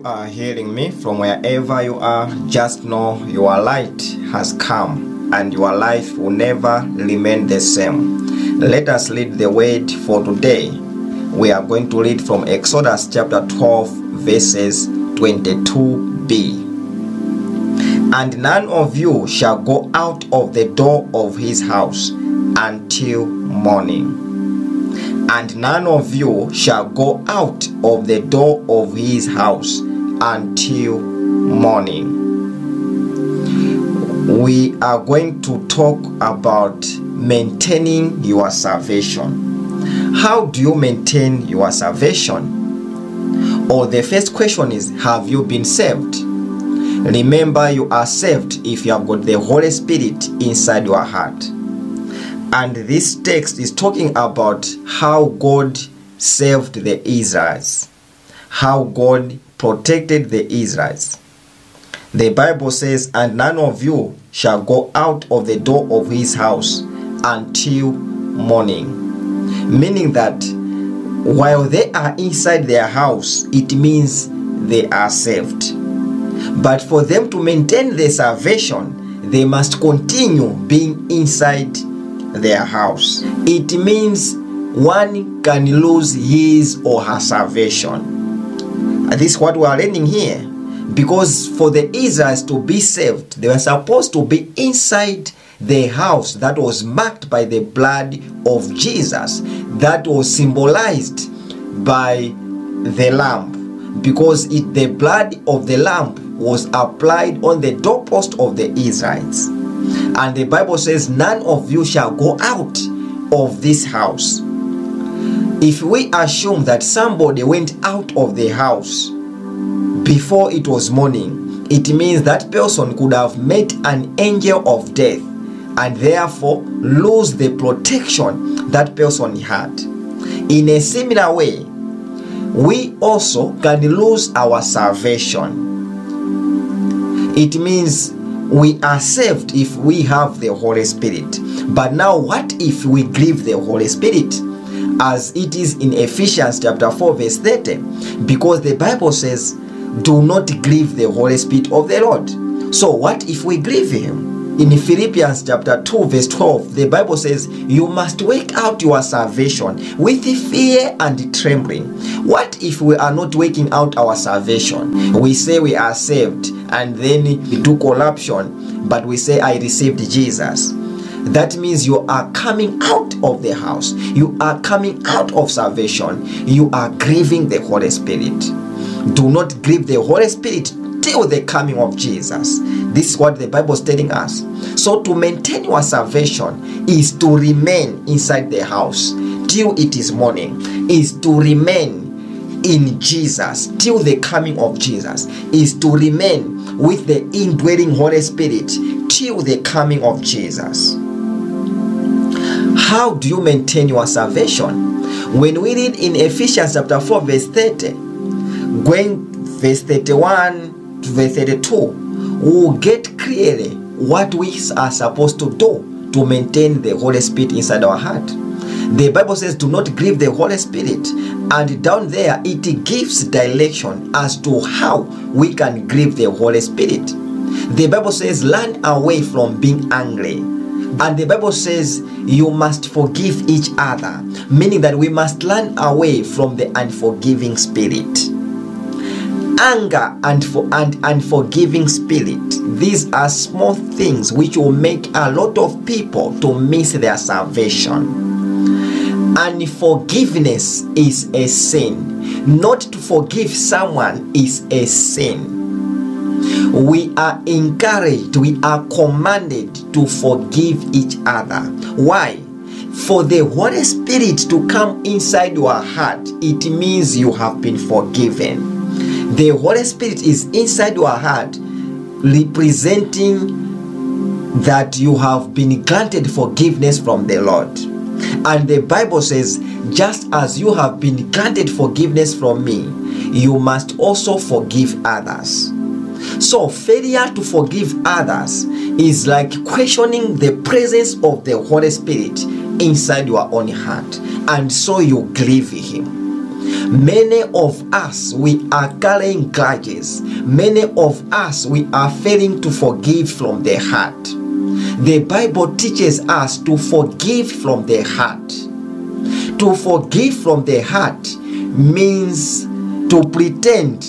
you are hearing me from wherever you are, just know your light has come and your life will never remain the same. Let us read the word for today. We are going to read from Exodus chapter 12, verses 22b. And none of you shall go out of the door of his house until morning and none of you shall go out of the door of his house until morning. We are going to talk about maintaining your salvation. How do you maintain your salvation? Or the first question is Have you been saved? Remember, you are saved if you have got the Holy Spirit inside your heart. And this text is talking about how God saved the Israelites, how God protected the Israelites. The Bible says, And none of you shall go out of the door of his house until morning. Meaning that while they are inside their house, it means they are saved. But for them to maintain their salvation, they must continue being inside their house. It means one can lose his or her salvation. This is what we are learning here. Because for the Israelites to be saved, they were supposed to be inside the house that was marked by the blood of Jesus, that was symbolized by the lamb. Because it, the blood of the lamb was applied on the doorpost of the Israelites. And the Bible says, None of you shall go out of this house. If we assume that somebody went out of the house before it was morning, it means that person could have met an angel of death and therefore lose the protection that person had. In a similar way, we also can lose our salvation. It means we are saved if we have the Holy Spirit. But now, what if we grieve the Holy Spirit? As it is in Ephesians chapter 4, verse 30. Because the Bible says, Do not grieve the Holy Spirit of the Lord. So, what if we grieve Him? In Philippians chapter 2, verse 12, the Bible says, You must work out your salvation with fear and trembling. What if we are not working out our salvation? We say we are saved and then we do corruption, but we say, I received Jesus. That means you are coming out of the house, you are coming out of salvation, you are grieving the Holy Spirit. Do not grieve the Holy Spirit till the coming of Jesus. This is what the Bible is telling us. So, to maintain your salvation is to remain inside the house till it is morning, is to remain in Jesus till the coming of Jesus, is to remain with the indwelling Holy Spirit till the coming of Jesus. How do you maintain your salvation? When we read in Ephesians chapter 4, verse 30, going verse 31 to verse 32, we get clearly what we are supposed to do to maintain the Holy Spirit inside our heart. The Bible says, Do not grieve the Holy Spirit. And down there, it gives direction as to how we can grieve the Holy Spirit. The Bible says, Learn away from being angry. And the Bible says, You must forgive each other, meaning that we must learn away from the unforgiving spirit anger and for and unforgiving spirit these are small things which will make a lot of people to miss their salvation unforgiveness is a sin. Not to forgive someone is a sin. We are encouraged we are commanded to forgive each other. Why? For the Holy Spirit to come inside your heart, it means you have been forgiven. The Holy Spirit is inside your heart, representing that you have been granted forgiveness from the Lord. And the Bible says, just as you have been granted forgiveness from me, you must also forgive others. So, failure to forgive others is like questioning the presence of the Holy Spirit inside your own heart, and so you grieve Him. Many of us, we are carrying grudges. Many of us, we are failing to forgive from the heart. The Bible teaches us to forgive from the heart. To forgive from the heart means to pretend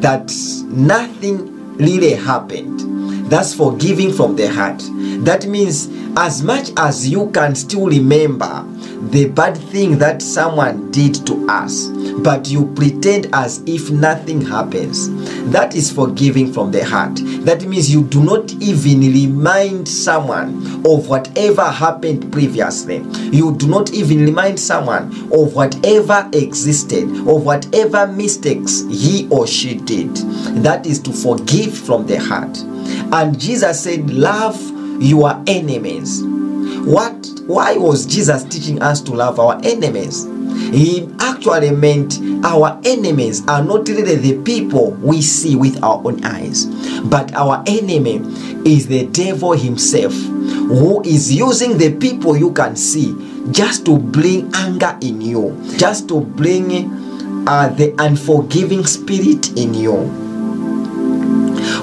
that nothing really happened. That's forgiving from the heart. That means as much as you can still remember the bad thing that someone did to us, but you pretend as if nothing happens. That is forgiving from the heart. That means you do not even remind someone of whatever happened previously. You do not even remind someone of whatever existed, of whatever mistakes he or she did. That is to forgive from the heart. And Jesus said, Love your enemies. What why was Jesus teaching us to love our enemies? He actually meant our enemies are not really the people we see with our own eyes, but our enemy is the devil himself who is using the people you can see just to bring anger in you, just to bring uh, the unforgiving spirit in you.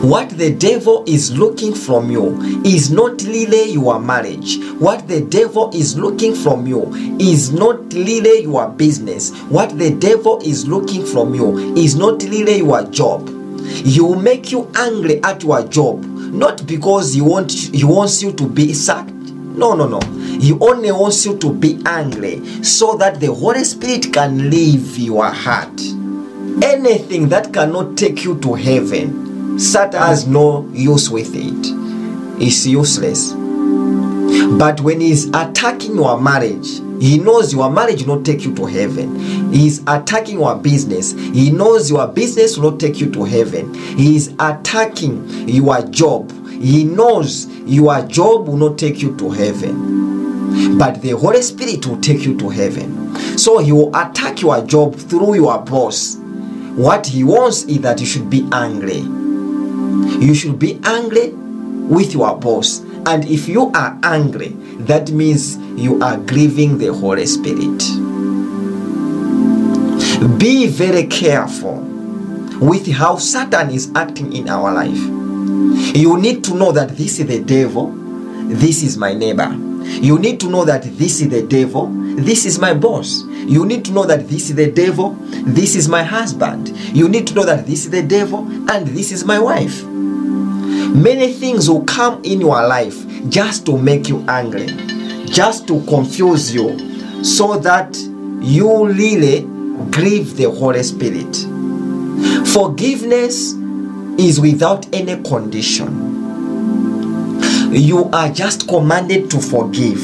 What the devil is looking from you is not really your marriage. What the devil is looking from you is not really your business. What the devil is looking from you is not really your job. He will make you angry at your job, not because he, want, he wants you to be sacked. No, no, no. He only wants you to be angry so that the Holy Spirit can leave your heart. Anything that cannot take you to heaven Satan has no use with it. It's useless. But when he's attacking your marriage, he knows your marriage will not take you to heaven. He's attacking your business. He knows your business will not take you to heaven. He is attacking your job. He knows your job will not take you to heaven. But the Holy Spirit will take you to heaven. So he will attack your job through your boss. What he wants is that you should be angry. You should be angry with your boss. And if you are angry, that means you are grieving the Holy Spirit. Be very careful with how Satan is acting in our life. You need to know that this is the devil, this is my neighbor. You need to know that this is the devil, this is my boss. You need to know that this is the devil, this is my husband. You need to know that this is the devil, and this is my wife. Many things will come in your life just to make you angry, just to confuse you, so that you really grieve the Holy Spirit. Forgiveness is without any condition. You are just commanded to forgive.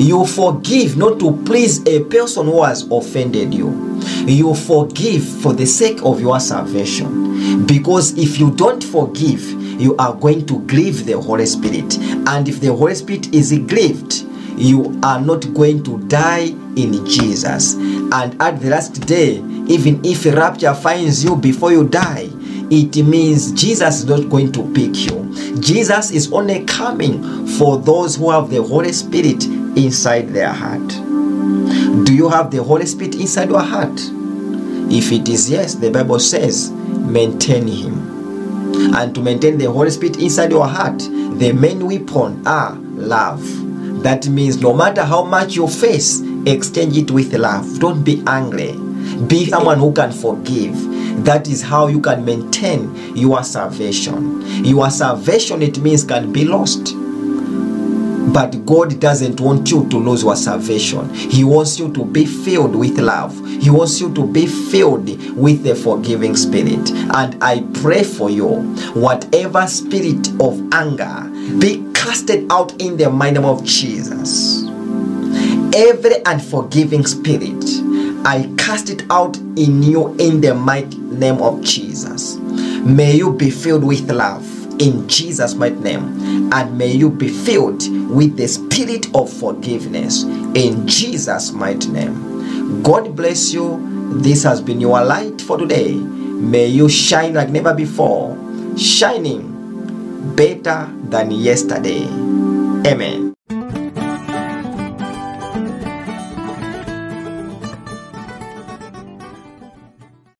You forgive not to please a person who has offended you. You forgive for the sake of your salvation. Because if you don't forgive, you are going to grieve the Holy Spirit. And if the Holy Spirit is grieved, you are not going to die in Jesus. And at the last day, even if rapture finds you before you die, it means Jesus is not going to pick you. Jesus is only coming for those who have the Holy Spirit inside their heart. Do you have the Holy Spirit inside your heart? If it is yes, the Bible says, maintain Him. And to maintain the Holy Spirit inside your heart, the main weapon are love. That means no matter how much you face, exchange it with love. Don't be angry. Be someone who can forgive. That is how you can maintain your salvation. Your salvation, it means, can be lost. But God doesn't want you to lose your salvation. He wants you to be filled with love. He wants you to be filled with the forgiving spirit. And I pray for you, whatever spirit of anger, be casted out in the mighty name of Jesus. Every unforgiving spirit, I cast it out in you in the mighty name of Jesus. May you be filled with love in Jesus' mighty name. And may you be filled with the spirit of forgiveness in Jesus' mighty name. God bless you. This has been your light for today. May you shine like never before, shining better than yesterday. Amen.